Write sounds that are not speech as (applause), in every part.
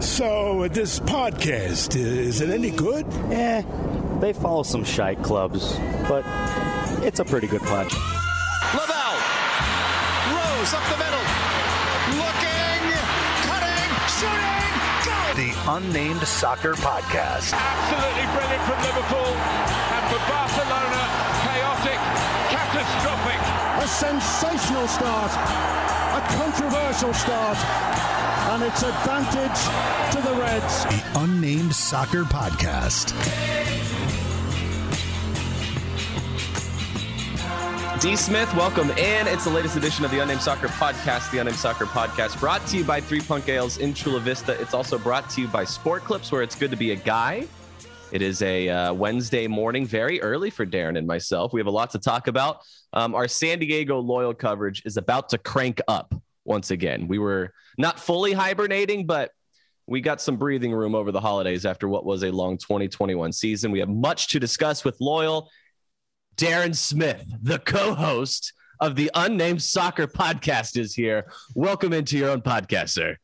So, this podcast, is it any good? Eh, they follow some shite clubs, but it's a pretty good pod. Lavelle. Rose up the middle. Looking. Cutting. Shooting. Go! The Unnamed Soccer Podcast. Absolutely brilliant from Liverpool. And for Barcelona, chaotic, catastrophic. A sensational start. A controversial start. And it's advantage to the Reds. The Unnamed Soccer Podcast. D. Smith, welcome in. It's the latest edition of the Unnamed Soccer Podcast, the Unnamed Soccer Podcast, brought to you by Three Punk Ales in Chula Vista. It's also brought to you by Sport Clips, where it's good to be a guy. It is a uh, Wednesday morning, very early for Darren and myself. We have a lot to talk about. Um, our San Diego Loyal coverage is about to crank up once again. We were not fully hibernating, but we got some breathing room over the holidays after what was a long 2021 season. We have much to discuss with Loyal. Darren Smith, the co host of the Unnamed Soccer Podcast, is here. Welcome into your own podcast, sir.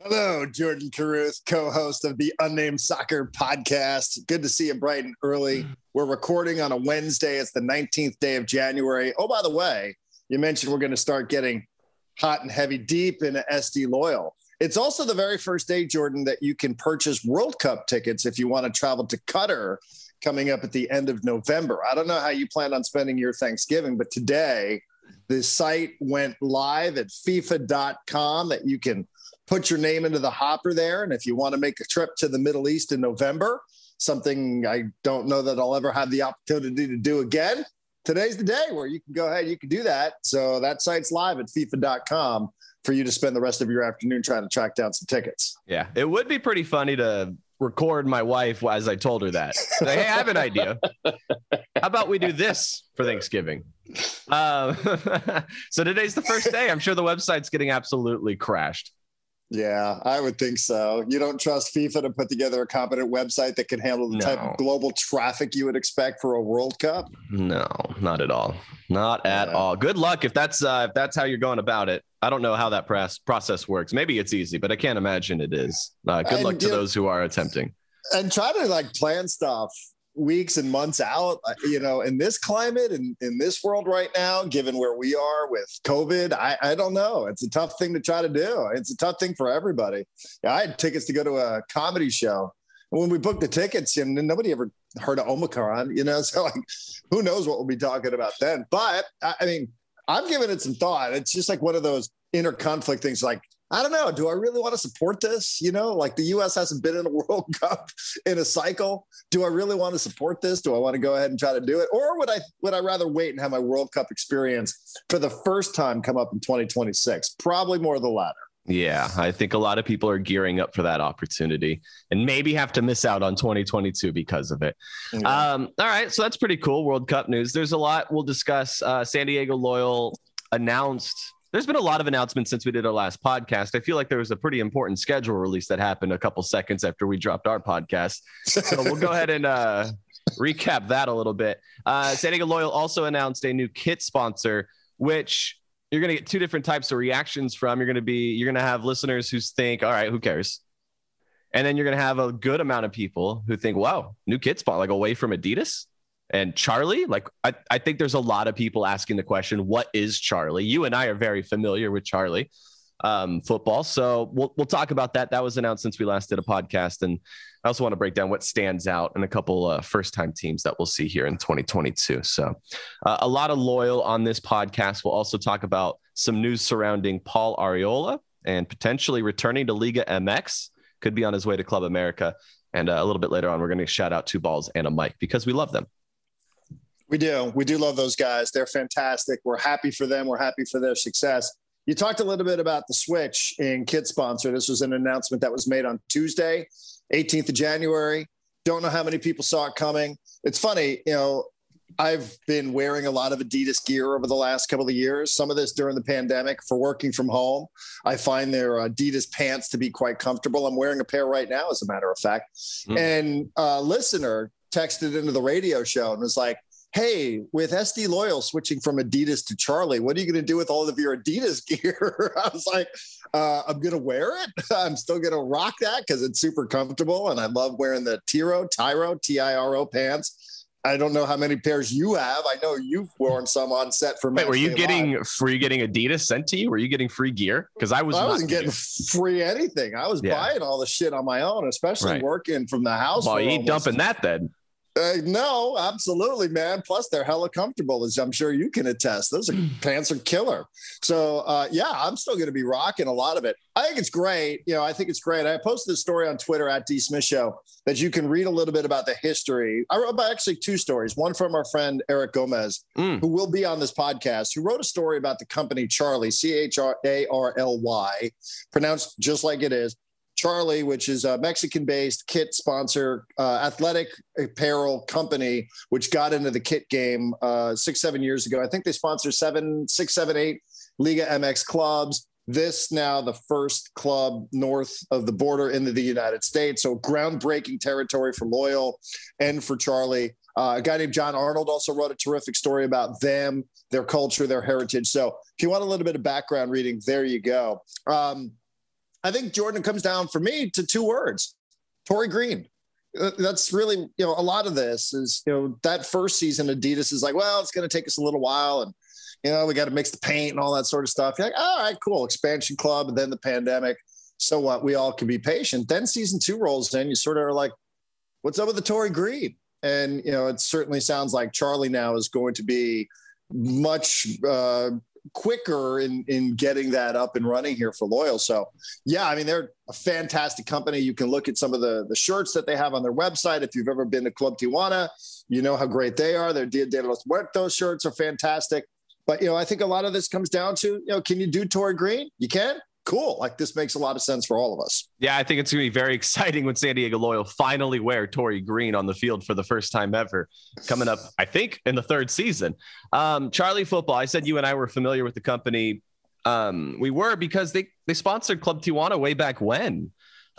Hello, Jordan Caruth, co host of the Unnamed Soccer Podcast. Good to see you bright and early. We're recording on a Wednesday. It's the 19th day of January. Oh, by the way, you mentioned we're going to start getting hot and heavy deep in SD Loyal. It's also the very first day, Jordan, that you can purchase World Cup tickets if you want to travel to Qatar coming up at the end of November. I don't know how you plan on spending your Thanksgiving, but today the site went live at FIFA.com that you can put your name into the hopper there. And if you want to make a trip to the Middle East in November, something I don't know that I'll ever have the opportunity to do again, today's the day where you can go ahead, you can do that. So that site's live at FIFA.com for you to spend the rest of your afternoon trying to track down some tickets. Yeah, it would be pretty funny to record my wife as I told her that. Hey, I have an idea. How about we do this for Thanksgiving? Um, (laughs) so today's the first day. I'm sure the website's getting absolutely crashed. Yeah, I would think so. You don't trust FIFA to put together a competent website that can handle the no. type of global traffic you would expect for a World Cup? No, not at all. Not at yeah. all. Good luck if that's uh, if that's how you're going about it. I don't know how that press process works. Maybe it's easy, but I can't imagine it is. Uh, good and, luck to those who are attempting. And try to like plan stuff weeks and months out, uh, you know, in this climate and in this world right now, given where we are with COVID, I, I don't know. It's a tough thing to try to do. It's a tough thing for everybody. I had tickets to go to a comedy show. And when we booked the tickets, and nobody ever heard of Omicron, you know, (laughs) so like, who knows what we'll be talking about then. But I mean, I'm giving it some thought. It's just like one of those inner conflict things like I don't know. Do I really want to support this? You know, like the U.S. hasn't been in a (laughs) World Cup in a cycle. Do I really want to support this? Do I want to go ahead and try to do it, or would I would I rather wait and have my World Cup experience for the first time come up in 2026? Probably more the latter. Yeah, I think a lot of people are gearing up for that opportunity and maybe have to miss out on 2022 because of it. Um, all right, so that's pretty cool. World Cup news. There's a lot we'll discuss. Uh, San Diego Loyal announced there's been a lot of announcements since we did our last podcast. I feel like there was a pretty important schedule release that happened a couple seconds after we dropped our podcast. So we'll go ahead and uh, recap that a little bit. Uh, San Diego Loyal also announced a new kit sponsor, which you're going to get two different types of reactions from. You're going to be, you're going to have listeners who think, all right, who cares? And then you're going to have a good amount of people who think, wow, new kit spot, like away from Adidas and Charly, like I, I think there's a lot of people asking the question, what is Charly? You and I are very familiar with Charly um, football. So we'll, we'll talk about that. That was announced since we last did a podcast. And I also want to break down what stands out and a couple uh, first time teams that we'll see here in 2022. So uh, a lot of loyal on this podcast. We'll also talk about some news surrounding Paul Arriola and potentially returning to Liga MX. Could be on his way to Club America. And uh, a little bit later on, we're going to shout out two balls and a mic because we love them. We do. We do love those guys. They're fantastic. We're happy for them. We're happy for their success. You talked a little bit about the switch in kit sponsor. This was an announcement that was made on Tuesday, 18th of January. Don't know how many people saw it coming. It's funny, you know, I've been wearing a lot of Adidas gear over the last couple of years. Some of this during the pandemic for working from home. I find their Adidas pants to be quite comfortable. I'm wearing a pair right now, as a matter of fact. Mm. And a listener texted into the radio show and was like, hey, with SD Loyal switching from Adidas to Charly, what are you going to do with all of your Adidas (laughs) gear? I was like, uh, I'm going to wear it. (laughs) I'm still going to rock that because it's super comfortable. And I love wearing the Tiro, Tiro, T I R O pants. I don't know how many pairs you have. I know you've worn some on set for. Wait, were you getting Live. were you getting Adidas sent to you? Were you getting free gear? Because I was. I wasn't getting free anything. I was yeah. buying all the shit on my own, especially right. working from the house. Well, you ain't dumping that then. Uh, no, absolutely, man. Plus, they're hella comfortable, as I'm sure you can attest. Those are, pants are killer. So, uh, yeah, I'm still going to be rocking a lot of it. I think it's great. You know, I think it's great. I posted a story on Twitter at D Smith Show that you can read a little bit about the history. I wrote about actually two stories. One from our friend Eric Gomez, mm. who will be on this podcast, who wrote a story about the company Charly C H R A R L Y, pronounced just like it is. Charly, which is a Mexican based kit sponsor, uh, athletic apparel company, which got into the kit game uh, six, seven years ago. I think they sponsor seven, six, seven, eight Liga MX clubs. This now the first club north of the border into the United States. So groundbreaking territory for Loyal and for Charly. Uh, a guy named John Arnold also wrote a terrific story about them, their culture, their heritage. So if you want a little bit of background reading, there you go. Um, I think Jordan comes down for me to two words: Torrey Green. Uh, that's really you know a lot of this is you know that first season Adidas is like, well, it's going to take us a little while, and you know we got to mix the paint and all that sort of stuff. You're like, all right, cool, expansion club, and then the pandemic. So what? We all can be patient. Then season two rolls in. You sort of are like, what's up with the Torrey Green? And you know, it certainly sounds like Charly now is going to be much uh, quicker in in getting that up and running here for Loyal. So yeah, I mean they're a fantastic company. You can look at some of the the shirts that they have on their website. If you've ever been to Club Tijuana, you know how great they are. Their Dia de los Muertos shirts are fantastic. But you know, I think a lot of this comes down to you know, can you do Torrey Green? You can cool. Like this makes a lot of sense for all of us. Yeah, I think it's going to be very (laughs) exciting when San Diego Loyal finally wear Torrey Green on the field for the first time ever, coming up, I think, in the third season. Um, Charly Football, I said you and I were familiar with the company. Um, we were because they they sponsored Club Tijuana way back when.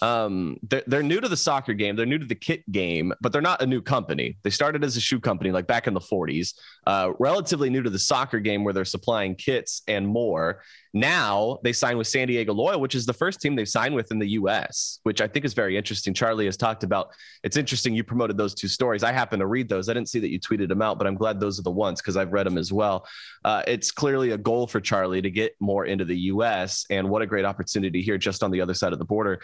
Um, they're, they're new to the soccer game. They're new to the kit game, but they're not a new company. They started as a shoe company like back in the 40s, uh, relatively new to the soccer game where they're supplying kits and more. Now they sign with San Diego Loyal, which is the first team they've signed with in the U.S., which I think is very interesting. Charly has talked about. It's interesting you promoted those two stories. I happen to read those. I didn't see that you tweeted them out, but I'm glad those are the ones because I've read them as well. Uh, it's clearly a goal for Charly to get more into the U.S., and what a great opportunity here just on the other side of the border,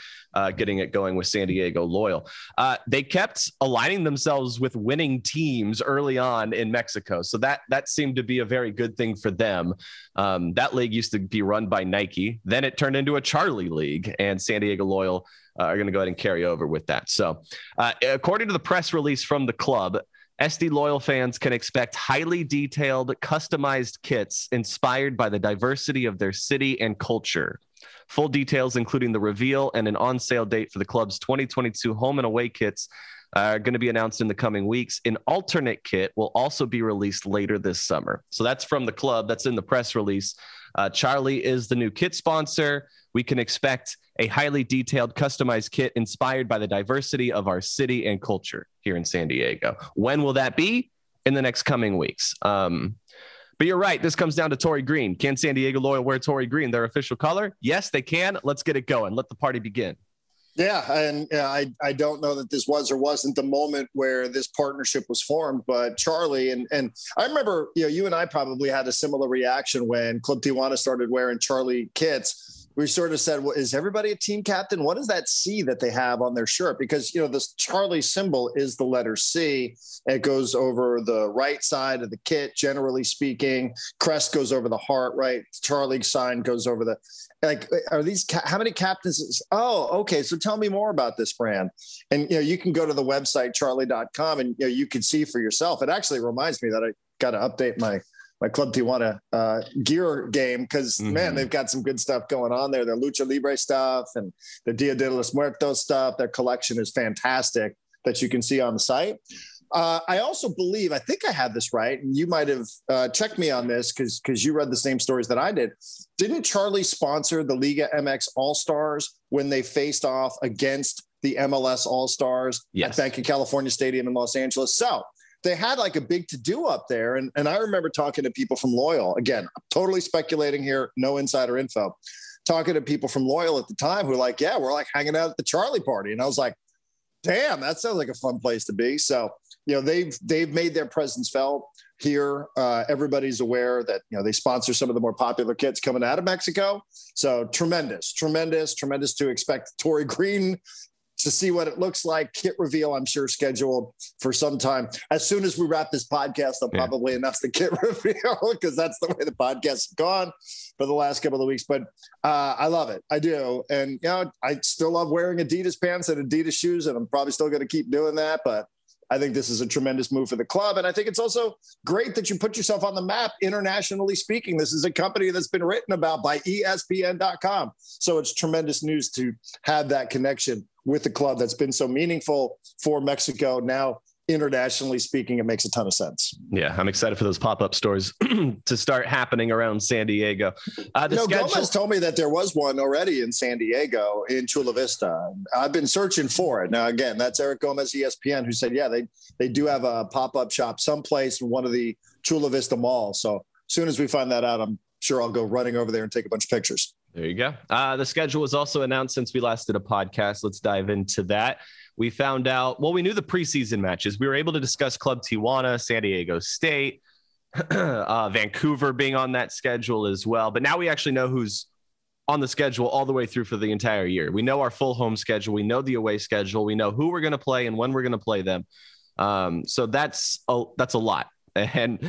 getting it going with San Diego Loyal. Uh, they kept aligning themselves with winning teams early on in Mexico, so that that seemed to be a very good thing for them. Um, that league used to be run by Nike. Then it turned into a Charly League, and San Diego Loyal uh, are going to go ahead and carry over with that. So, uh, according to the press release from the club, SD Loyal fans can expect highly detailed, customized kits inspired by the diversity of their city and culture. Full details, including the reveal and an on sale date for the club's 2022 home and away kits, are going to be announced in the coming weeks. An alternate kit will also be released later this summer. So that's from the club. That's in the press release. Uh, Charly is the new kit sponsor. We can expect a highly detailed, customized kit inspired by the diversity of our city and culture here in San Diego. When will that be? In the next coming weeks. Um, but you're right. This comes down to Torrey Green. Can San Diego Loyal wear Torrey Green, their official color? Yes, they can. Let's get it going. Let the party begin. Yeah, and I I don't know that this was or wasn't the moment where this partnership was formed, but Charly and and I remember you know you and I probably had a similar reaction when Club Tijuana started wearing Charly kits we sort of said, well, is everybody a team captain? What is that C that they have on their shirt? Because, you know, this Charly symbol is the letter C. It goes over the right side of the kit, generally speaking. Crest goes over the heart, right? Charly sign goes over the, like, are these, how many captains? Oh, okay. So tell me more about this brand. And, you know, you can go to the website, charly.com, and, you know, you can see for yourself. It actually reminds me that I got to update my my Club Tijuana uh, gear game because mm-hmm. man, they've got some good stuff going on there. Their lucha libre stuff and the Dia de los Muertos stuff. Their collection is fantastic that you can see on the site. Uh, I also believe, I think I have this right, and you might have uh, checked me on this because because you read the same stories that I did. Didn't Charly sponsor the Liga MX All Stars when they faced off against the MLS All Stars yes. at Banc of California Stadium in Los Angeles? So they had like a big to do up there. And, and I remember talking to people from Loyal. Again, I'm totally speculating here, no insider info. Talking to people from Loyal at the time who were like, yeah, we're like hanging out at the Charly party. And I was like, damn, that sounds like a fun place to be. So, you know, they've they've made their presence felt here. Uh, everybody's aware that you know they sponsor some of the more popular kids coming out of Mexico. So tremendous, tremendous, tremendous to expect Torrey Green to see what it looks like. Kit reveal, I'm sure, scheduled for some time. As soon as we wrap this podcast, I'll yeah. probably announce the kit reveal because that's the way the podcast has gone for the last couple of weeks. But uh, I love it. I do. And, you know, I still love wearing Adidas pants and Adidas shoes, and I'm probably still going to keep doing that. But I think this is a tremendous move for the club. And I think it's also great that you put yourself on the map internationally speaking. This is a company that's been written about by ESPN.com. So it's tremendous news to have that connection with the club that's been so meaningful for Mexico. Now, internationally speaking, it makes a ton of sense. Yeah, I'm excited for those pop up stores (clears throat) to start happening around San Diego. Uh, you know, schedule- Gomez told me that there was one already in San Diego in Chula Vista. I've been searching for it. Now, again, that's Eric Gomez, ESPN, who said, yeah, they they do have a pop up shop someplace in one of the Chula Vista malls. So as soon as we find that out, I'm sure I'll go running over there and take a bunch of pictures. There you go. Uh, the schedule was also announced since we last did a podcast. Let's dive into that. We found out, well, we knew the preseason matches. We were able to discuss Club Tijuana, San Diego State, (clears throat) uh, Vancouver being on that schedule as well. But now we actually know who's on the schedule all the way through for the entire year. We know our full home schedule. We know the away schedule. We know who we're going to play and when we're going to play them. Um, so that's a, that's a lot. And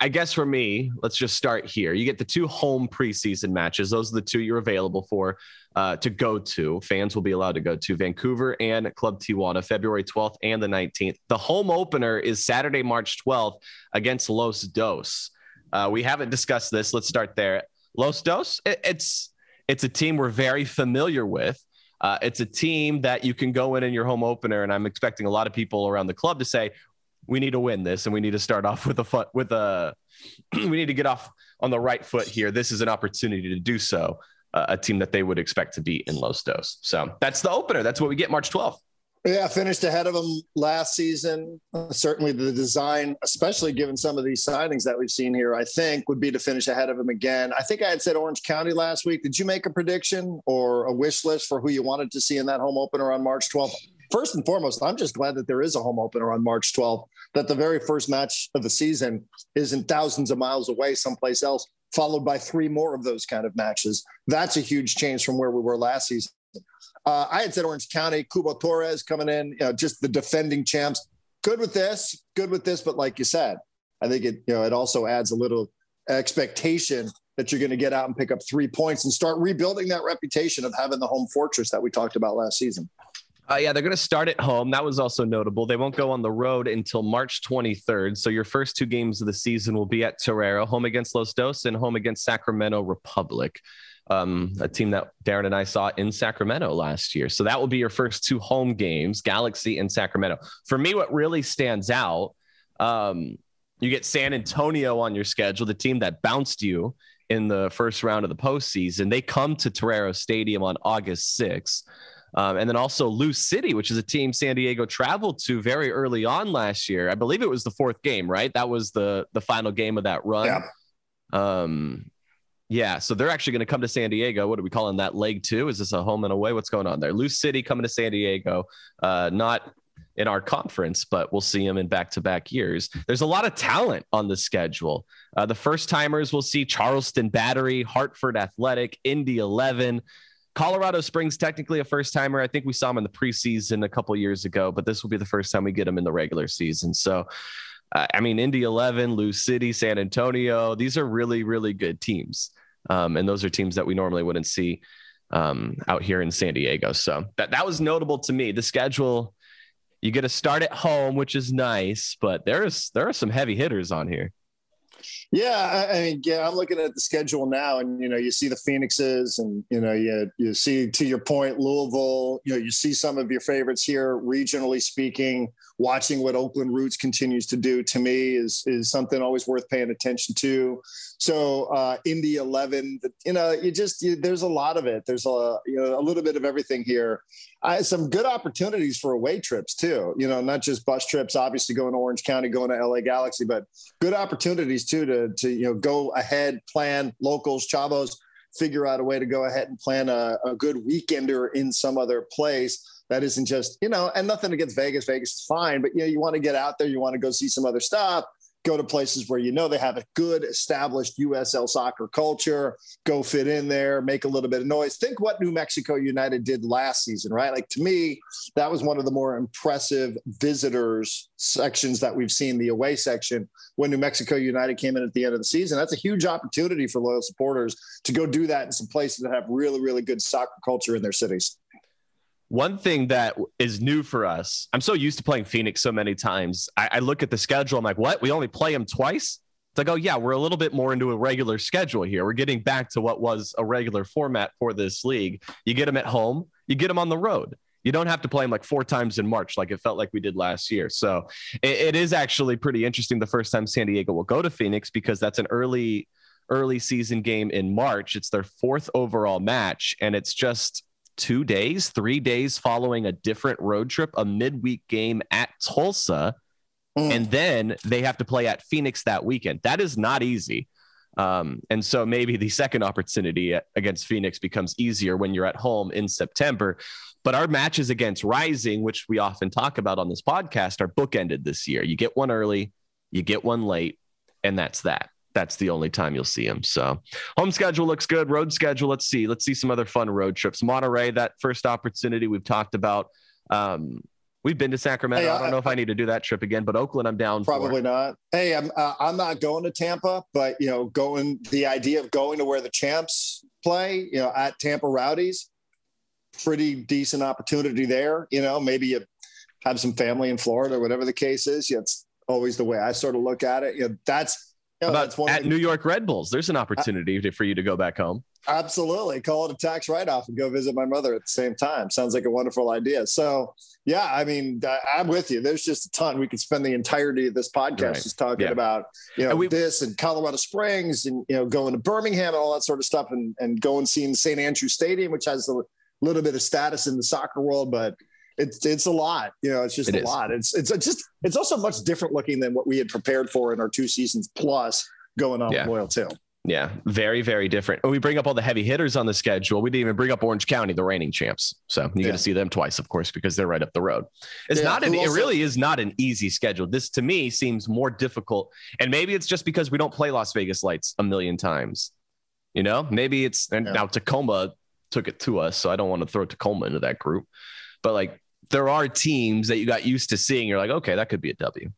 I guess for me, let's just start here. You get the two home preseason matches. Those are the two you're available for uh, to go to. Fans will be allowed to go to Vancouver and Club Tijuana, February 12th and the 19th. The home opener is Saturday, March 12th against Los Dos. Uh, we haven't discussed this. Let's start there. Los Dos, it, it's it's a team we're very familiar with. Uh, it's a team that you can go in in your home opener, and I'm expecting a lot of people around the club to say, we need to win this and we need to start off with a foot with a (clears throat) we need to get off on the right foot here. This is an opportunity to do so uh, a team that they would expect to beat in Los Dos. So that's the opener. That's what we get march 12th yeah finished ahead of them last season. Uh, certainly the design especially given some of these signings that we've seen here i think would be to finish ahead of them again. I think i had said orange county last week. Did you make a prediction or a wish list for who you wanted to see in that home opener on march 12th first and foremost, I'm just glad that there is a home opener on March 12th, that the very first match of the season isn't thousands of miles away someplace else, followed by three more of those kind of matches. That's a huge change from where we were last season. Uh, I had said Orange County, Cubo Torres coming in, you know, just the defending champs. Good with this, good with this, but like you said, I think it, you know, it also adds a little expectation that you're going to get out and pick up three points and start rebuilding that reputation of having the home fortress that we talked about last season. Uh, yeah, they're going to start at home. That was also notable. They won't go on the road until March 23rd. So your first two games of the season will be at Torero, home against Los Dos and home against Sacramento Republic, um, a team that Darren and I saw in Sacramento last year. So that will be your first two home games, Galaxy and Sacramento. For me, what really stands out, um, you get San Antonio on your schedule, the team that bounced you in the first round of the postseason. They come to Torero Stadium on August 6th. Um, and then also Lou City, which is a team San Diego traveled to very early on last year. I believe it was the fourth game, right? That was the the final game of that run. Yeah. Um, yeah. So they're actually going to come to San Diego. What are we calling that leg two? Is this a home and away? What's going on there? Lou City coming to San Diego. Uh, not in our conference, but we'll see them in back to back years. There's a lot of talent on the schedule. Uh, the first timers will see Charleston Battery, Hartford Athletic, Indy 11. Colorado Springs, technically a first timer. I think we saw him in the preseason a couple years ago, but this will be the first time we get him in the regular season. So, uh, I mean, Indy 11, Lou City, San Antonio, these are really, really good teams. Um, and those are teams that we normally wouldn't see um, out here in San Diego. So that, that was notable to me. The schedule, you get to start at home, which is nice, but there's there are some heavy hitters on here. Yeah, I, I mean, yeah, I'm looking at the schedule now, and you know, you see the Phoenixes, and you know, you you see to your point, Louisville. You know, you see some of your favorites here, regionally speaking. Watching what Oakland Roots continues to do to me is is something always worth paying attention to. So uh, the 11, you know, you just you, there's a lot of it. There's a you know a little bit of everything here. I, some good opportunities for away trips too. You know, not just bus trips. Obviously, going to Orange County, going to LA Galaxy, but good opportunities too to to you know go ahead, plan locals, chavos, figure out a way to go ahead and plan a, a good weekender in some other place that isn't just you know and nothing against vegas vegas is fine but you know you want to get out there you want to go see some other stuff go to places where you know they have a good established USL soccer culture, go fit in there, make a little bit of noise. Think what New Mexico United did last season, right? Like to me, that was one of the more impressive visitors sections that we've seen, the away section when New Mexico United came in at the end of the season. That's a huge opportunity for loyal supporters to go do that in some places that have really, really good soccer culture in their cities. One thing that is new for us, I'm so used to playing Phoenix so many times. I, I look at the schedule, I'm like, what? We only play them twice? It's like, oh, yeah, we're a little bit more into a regular schedule here. We're getting back to what was a regular format for this league. You get them at home, you get them on the road. You don't have to play them like four times in March, like it felt like we did last year. So it, it is actually pretty interesting the first time San Diego will go to Phoenix because that's an early, early season game in March. It's their fourth overall match, and it's just two days, three days following a different road trip, a midweek game at Tulsa. Mm. And then they have to play at Phoenix that weekend. That is not easy. Um, and so maybe the second opportunity against Phoenix becomes easier when you're at home in September. But our matches against Rising, which we often talk about on this podcast, are bookended this year. You get one early, you get one late, and that's that that's the only time you'll see him. So home schedule looks good. Road schedule, let's see. Let's see some other fun road trips. Monterey, that first opportunity we've talked about. Um, we've been to Sacramento. Hey, I, I don't know if I need to do that trip again, but Oakland, I'm down. Probably for. not. Hey, I'm uh, I'm not going to Tampa, but you know, going the idea of going to where the champs play, you know, at Tampa Rowdies, pretty decent opportunity there. You know, maybe you have some family in Florida, whatever the case is. Yeah, it's always the way I sort of look at it. You know, that's no, about at New York Red Bulls? There's an opportunity to, for you to go back home. Absolutely. Call it a tax write off and go visit my mother at the same time. Sounds like a wonderful idea. So, yeah, I mean, uh, I'm with you. There's just a ton. We could spend the entirety of this podcast right. just talking yeah. about, you know, and we, this and Colorado Springs and, you know, going to Birmingham and all that sort of stuff and, and going seeing St. Andrew Stadium, which has a little bit of status in the soccer world, but it's it's a lot. You know, it's just it a is. lot. It's it's just it's also much different looking than what we had prepared for in our two seasons plus going on yeah. with Loyal too. Yeah, very, very different. When we bring up all the heavy hitters on the schedule, we didn't even bring up Orange County, the reigning champs. So you yeah. get to see them twice, of course, because they're right up the road. It's yeah, not an, also, it really is not an easy schedule. This to me seems more difficult. And maybe it's just because we don't play Las Vegas lights a million times. You know, maybe it's and yeah. now Tacoma took it to us. So I don't want to throw Tacoma into that group. But like there are teams that you got used to seeing. You're like, okay, that could be a W.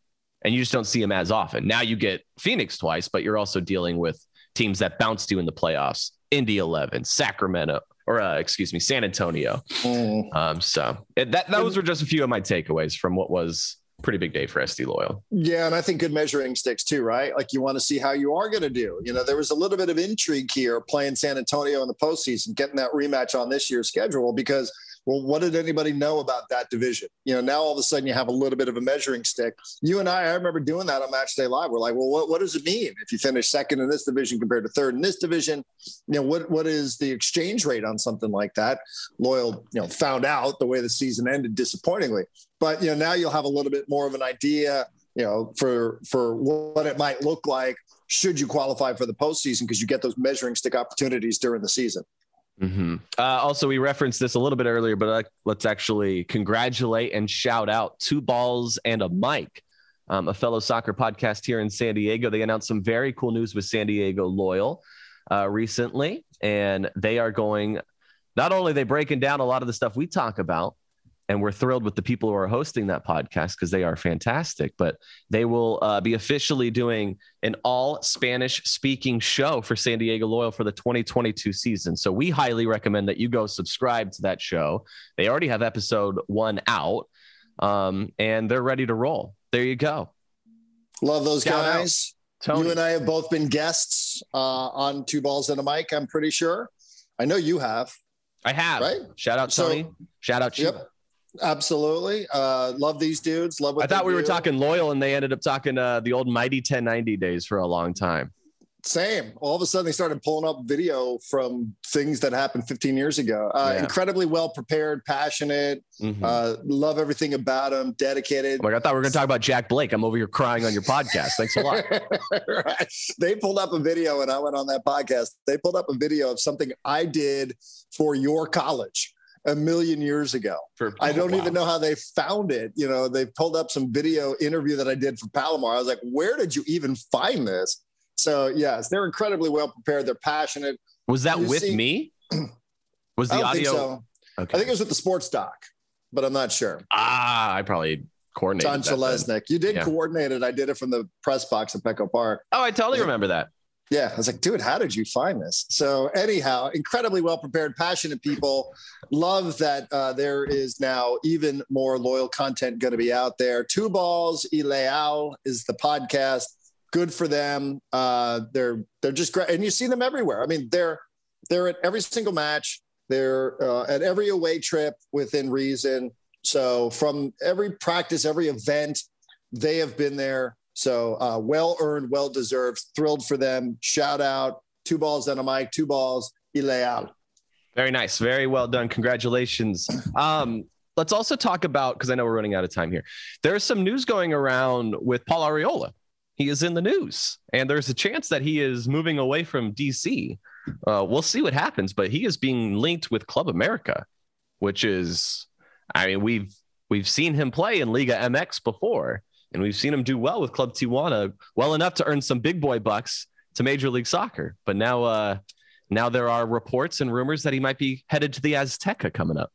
And you just don't see them as often. Now you get Phoenix twice, but you're also dealing with teams that bounced you in the playoffs. Indy 11, Sacramento, or uh, excuse me, San Antonio. Mm. Um, so it, that those were just a few of my takeaways from what was pretty big day for SD Loyal. Yeah, and I think good measuring sticks too, right? Like you want to see how you are going to do. You know, there was a little bit of intrigue here playing San Antonio in the postseason, getting that rematch on this year's schedule because well, what did anybody know about that division? You know, now all of a sudden you have a little bit of a measuring stick. You and I, I remember doing that on Match Day Live. We're like, well, what, what does it mean if you finish second in this division compared to third in this division? You know, what what is the exchange rate on something like that? Loyal, you know, found out the way the season ended disappointingly. But you know, now you'll have a little bit more of an idea, you know, for for what it might look like should you qualify for the postseason because you get those measuring stick opportunities during the season. Mm-hmm. Uh, also, we referenced this a little bit earlier, but uh, let's actually congratulate and shout out Two Balls and a Mic, um, a fellow soccer podcast here in San Diego. They announced some very cool news with San Diego Loyal uh, recently, and they are going. Not only they breaking down a lot of the stuff we talk about, and we're thrilled with the people who are hosting that podcast because they are fantastic. But they will uh, be officially doing an all Spanish speaking show for San Diego Loyal for the 2022 season. So we highly recommend that you go subscribe to that show. They already have episode one out, um, and they're ready to roll. There you go. Love those Shout guys. Tony. You and I have both been guests uh, on Two Balls and a Mic. I'm pretty sure. I know you have. I have. Right? Shout out So- Tony. Shout out Chiva. Yep. Absolutely. Uh, love these dudes. Love what I thought we were talking loyal, and they ended up talking uh, the old mighty 1090 days for a long time. Same. All of a sudden, they started pulling up video from things that happened 15 years ago. Uh, Yeah. Incredibly well prepared, passionate. Mhm. Uh, love everything about them. Dedicated. Like I thought we were going to talk about Jack Blake. I'm over here crying on your podcast. Thanks a lot. (laughs) Right. They pulled up a video, and I went on that podcast. They pulled up a video of something I did for your college a million years ago. For, I don't oh, even know how they found it. You know, they pulled up some video interview that I did for Palomar. I was like, where did you even find this? So, yes, they're incredibly well prepared. They're passionate. Was that You with see- me? (clears throat) Was the don't audio? think so. Okay. I think it was with the sports doc, but I'm not sure. ah, I probably coordinated. John. Chalesnik. You did Yeah. coordinate it. I did it from the press box at Petco Park. Oh, I totally remember that. Yeah, I was like, dude, how did you find this? So, anyhow, incredibly well prepared, passionate people. Love that uh, there is now even more loyal content going to be out there. Two Balls Ileal is the podcast. Good for them. Uh, they're they're just great, and you see them everywhere. I mean, they're they're at every single match. They're uh, at every away trip within reason. So, from every practice, every event, they have been there. So uh, well earned, well deserved. Thrilled for them. Shout out. Two balls and a mic. Two balls. Ileal. Very nice. Very well done. Congratulations. Um, let's also talk about because I know we're running out of time here. There's some news going around with Paul Arriola. He is in the news, and there's a chance that he is moving away from DC. Uh, we'll see what happens, but he is being linked with Club America, which is, I mean, we've we've seen him play in Liga MX before, and we've seen him do well with Club Tijuana, well enough to earn some big boy bucks to Major League Soccer. But now, uh, now there are reports and rumors that he might be headed to the Azteca coming up.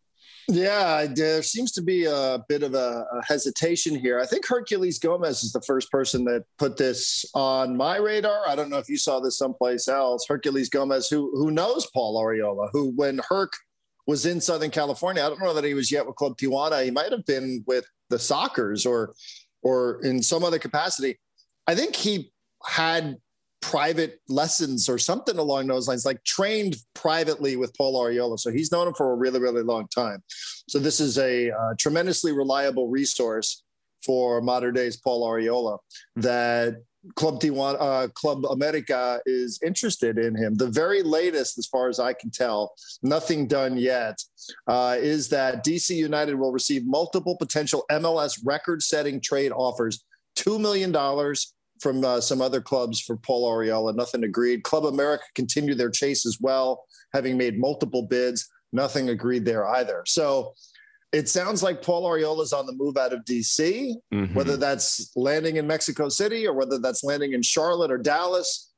Yeah, there seems to be a bit of a, a hesitation here. I think Herculez Gomez is the first person that put this on my radar. I don't know if you saw this someplace else. Herculez Gomez, who who knows Paul Arriola, who when Herc was in Southern California, I don't know that he was yet with Club Tijuana. He might have been with the Sockers or or in some other capacity. I think he had private lessons or something along those lines, like trained privately with Paul Arriola. So he's known him for a really, really long time. So this is a uh, tremendously reliable resource for modern days Paul Arriola that Club Tijuana, uh, Club America is interested in him. The very latest, as far as I can tell, nothing done yet, uh, is that DC United will receive multiple potential MLS record-setting trade offers, two million dollars from uh, some other clubs for Paul Arriola. Nothing agreed. Club America continued their chase as well, having made multiple bids. Nothing agreed there either. So it sounds like Paul Arriola is on the move out of DC, Mhm. whether that's landing in Mexico City or whether that's landing in Charlotte or Dallas.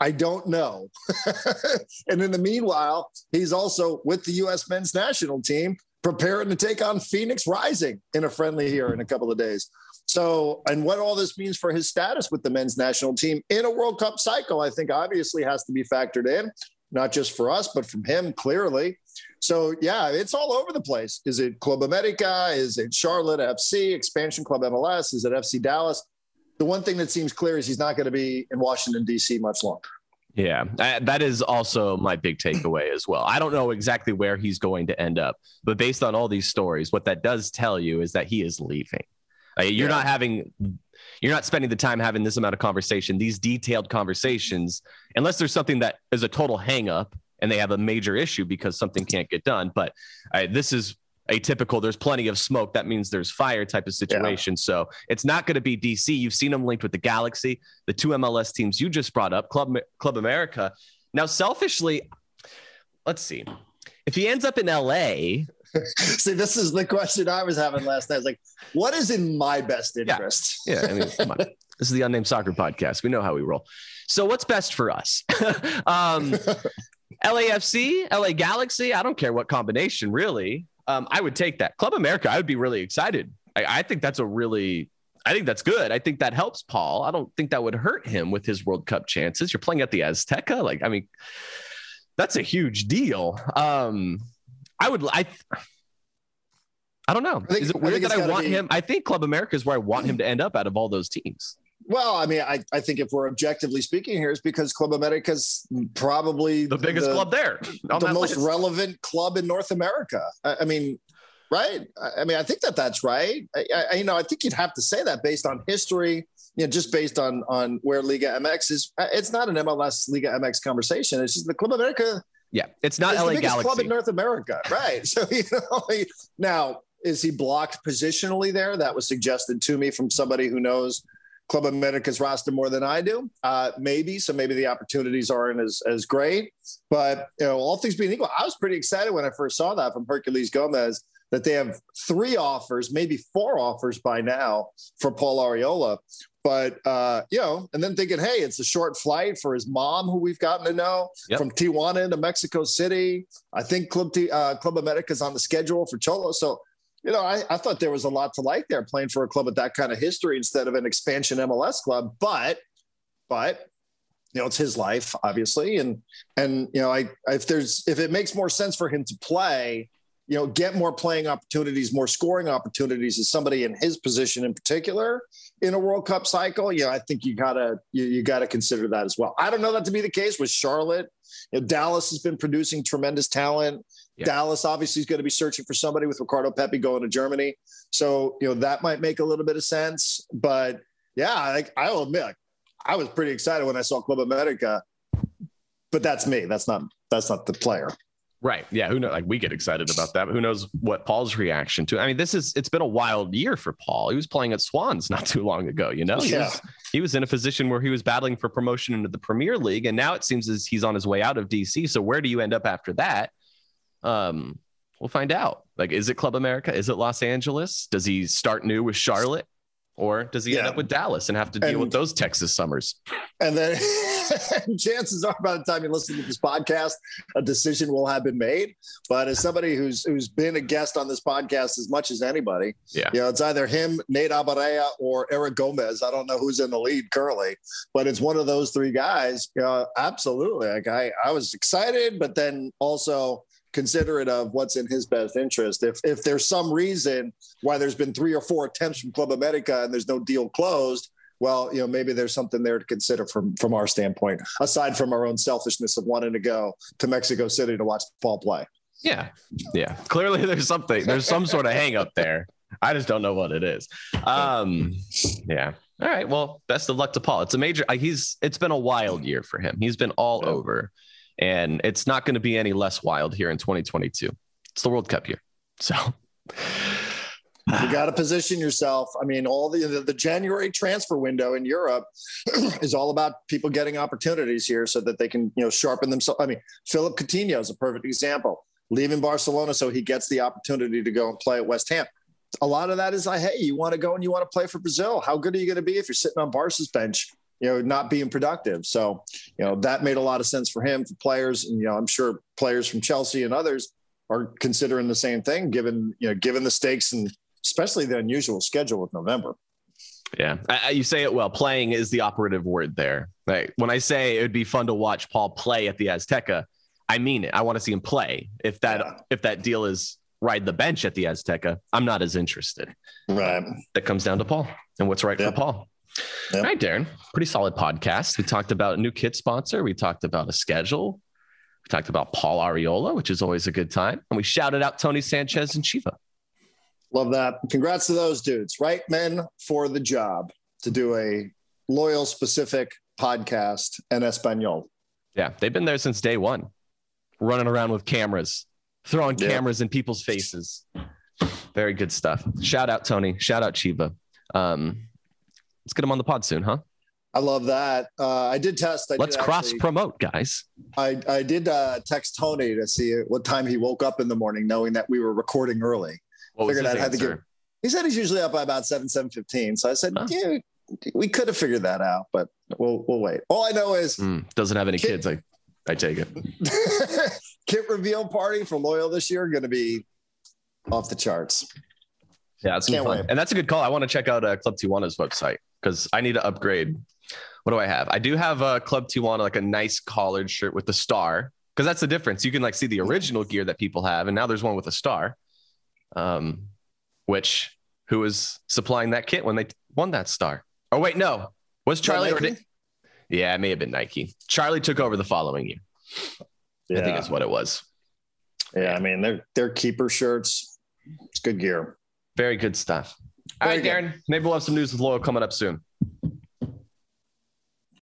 I don't know. (laughs) and in the meanwhile, he's also with the U.S. men's national team preparing to take on Phoenix Rising in a friendly here in a couple of days. So, and what all this means for his status with the men's national team in a World Cup cycle, I think obviously has to be factored in, not just for us, but from him clearly. So, yeah, it's all over the place. Is it Club America? Is it Charlotte FC, Expansion Club MLS? Is it FC Dallas? The one thing that seems clear is he's not going to be in Washington, D.C. much longer. Yeah, that is also my big takeaway as well. I don't know exactly where he's going to end up, but based on all these stories, what that does tell you is that he is leaving. You're Yeah. not having, you're not spending the time having this amount of conversation, these detailed conversations, unless there's something that is a total hang up and they have a major issue because something can't get done. But uh, this is a typical, there's plenty of smoke. That means there's fire type of situation. So it's not going to be DC. You've seen them linked with the Galaxy, the two MLS teams you just brought up, Club, Club America. Now, selfishly, let's see. If he ends up in LA, (laughs) See, this is the question I was having last night. I was like, what is in my best interest? Yeah, I mean, come on. (laughs) This is the unnamed soccer podcast. We know how we roll. So, what's best for us? (laughs) um, LAFC, LA Galaxy. I don't care what combination, really. Um, I would take that. Club America. I would be really excited. I, I think that's a really. I think that's good. I think that helps Paul. I don't think that would hurt him with his World Cup chances. You're playing at the Azteca. Like, I mean, that's a huge deal. Um, I would. I. I don't know. think- is it weird that I want be- him? I think Club America is where I want him to end up out of all those teams. Well, I mean, I, I think if we're objectively speaking here, it's because Club America's probably the biggest club there, (laughs) the most list. relevant club in North America. I, I mean, right? I, mean, I think that that's right. I, I, you know, I think you'd have to say that based on history, you know, just based on on where Liga MX is. It's not an MLS Liga MX conversation. It's just the Club America. Yeah, it's not LA the Galaxy club in North America, right? (laughs) So you know, (laughs) now is he blocked positionally there? That was suggested to me from somebody who knows Club America's roster more than I do. Uh, maybe so. Maybe the opportunities aren't as as great. But you know, all things being equal, I was pretty excited when I first saw that from Herculez Gomez that they have three offers, maybe four offers by now for Paul Arriola. But uh, you know, and then thinking, hey, it's a short flight for his mom, who we've gotten to know yep. from Tijuana to Mexico City. I think Club T, uh, Club America is on the schedule for Cholo. So you know, I, I thought there was a lot to like there playing for a club with that kind of history instead of an expansion MLS club. But, but, you know, it's his life, obviously, and and you know, I if there's if it makes more sense for him to play, you know, get more playing opportunities, more scoring opportunities as somebody in his position in particular in a World Cup cycle, you know, I think you gotta you, you gotta consider that as well. I don't know that to be the case with Charlotte. You know, Dallas has been producing tremendous talent. Yeah. Dallas obviously is going to be searching for somebody with Ricardo Pepi going to Germany. So, you know, that might make a little bit of sense. But yeah, I, I'll admit, I was pretty excited when I saw Club America. But that's me. That's not that's not the player. Right. Yeah. Who knows? Like we get excited about that. But who knows what Paul's reaction to? I mean, this is it's been a wild year for Paul. He was playing at Swans not too long ago. You know, he, yeah. was, he was in a position where he was battling for promotion into the Premier League, and now it seems as he's on his way out of DC. So where do you end up after that? Um, we'll find out. Like, is it Club America? Is it Los Angeles? Does he start new with Charlotte? Or does he yeah. end up with Dallas and have to deal and, with those Texas summers? And then (laughs) chances are by the time you listen to this podcast, a decision will have been made. But as somebody who's who's been a guest on this podcast as much as anybody, yeah, you know, it's either him, Nate Abaurrea, or Eric Gomez. I don't know who's in the lead currently, but it's one of those three guys. You know, absolutely. Like I, I was excited, but then also considerate of what's in his best interest. If if there's some reason why there's been three or four attempts from Club America and there's no deal closed, well, you know, maybe there's something there to consider from from our standpoint, aside from our own selfishness of wanting to go to Mexico City to watch Paul play. Yeah, yeah. Clearly, there's something. There's some sort of hang up there. I just don't know what it is. Um, yeah. All right. Well, best of luck to Paul. It's a major. He's. It's been a wild year for him. He's been all over and it's not going to be any less wild here in 2022. It's the World Cup year. So you got to position yourself. I mean, all the, the, the January transfer window in Europe (clears throat) is all about people getting opportunities here so that they can, you know, sharpen themselves. I mean, Philippe Coutinho is a perfect example. Leaving Barcelona so he gets the opportunity to go and play at West Ham. A lot of that is like, hey, you want to go and you want to play for Brazil. How good are you going to be if you're sitting on Barca's bench you know, not being productive. So, you know, that made a lot of sense for him, for players. And, you know, I'm sure players from Chelsea and others are considering the same thing, given, you know, given the stakes and especially the unusual schedule of November. Yeah, I, you say it well. Playing is the operative word there. Right. When I say it would be fun to watch Paul play at the Azteca, I mean it. I want to see him play. If that yeah. if that deal is ride the bench at the Azteca, I'm not as interested. Right. That comes down to Paul and what's right yeah. for Paul. Yep. All right, Darren. Pretty solid podcast. We talked about a new kit sponsor. We talked about a schedule. We talked about Paul Arriola, which is always a good time. And we shouted out Tony Sanchez and Chiva. Love that. Congrats to those dudes. Right men for the job to do a loyal specific podcast in Espanol. Yeah, they've been there since day one, running around with cameras, throwing yep. cameras in people's faces. Very good stuff. Shout out Tony. Shout out Chiva. Um, Let's get him on the pod soon, huh? I love that. Uh, I did test. I Let's did cross actually, promote, guys. I, I did uh, text Tony to see what time he woke up in the morning, knowing that we were recording early. What Figured had answer? to give. He said he's usually up by about seven seven fifteen. So I said, huh. yeah, we could have figured that out, but we'll we'll wait. All I know is mm, doesn't have any kid, kids. I I take it. (laughs) kit reveal party for loyal this year going to be off the charts. Yeah, it's fun. Wait. and that's a good call. I want to check out uh, Club Tijuana's website because I need to upgrade. What do I have? I do have a Club Tijuana, like a nice collared shirt with the star, because that's the difference. You can like see the original gear that people have, and now there's one with a star. Um, which who was supplying that kit when they won that star? Oh wait, no, was Charly? Or did, yeah, it may have been Nike. Charly took over the following year. Yeah. I think that's what it was. Yeah, I mean they're they're keeper shirts. It's good gear. Very good stuff. All right, Darren. Maybe we'll have some news with Loyal coming up soon.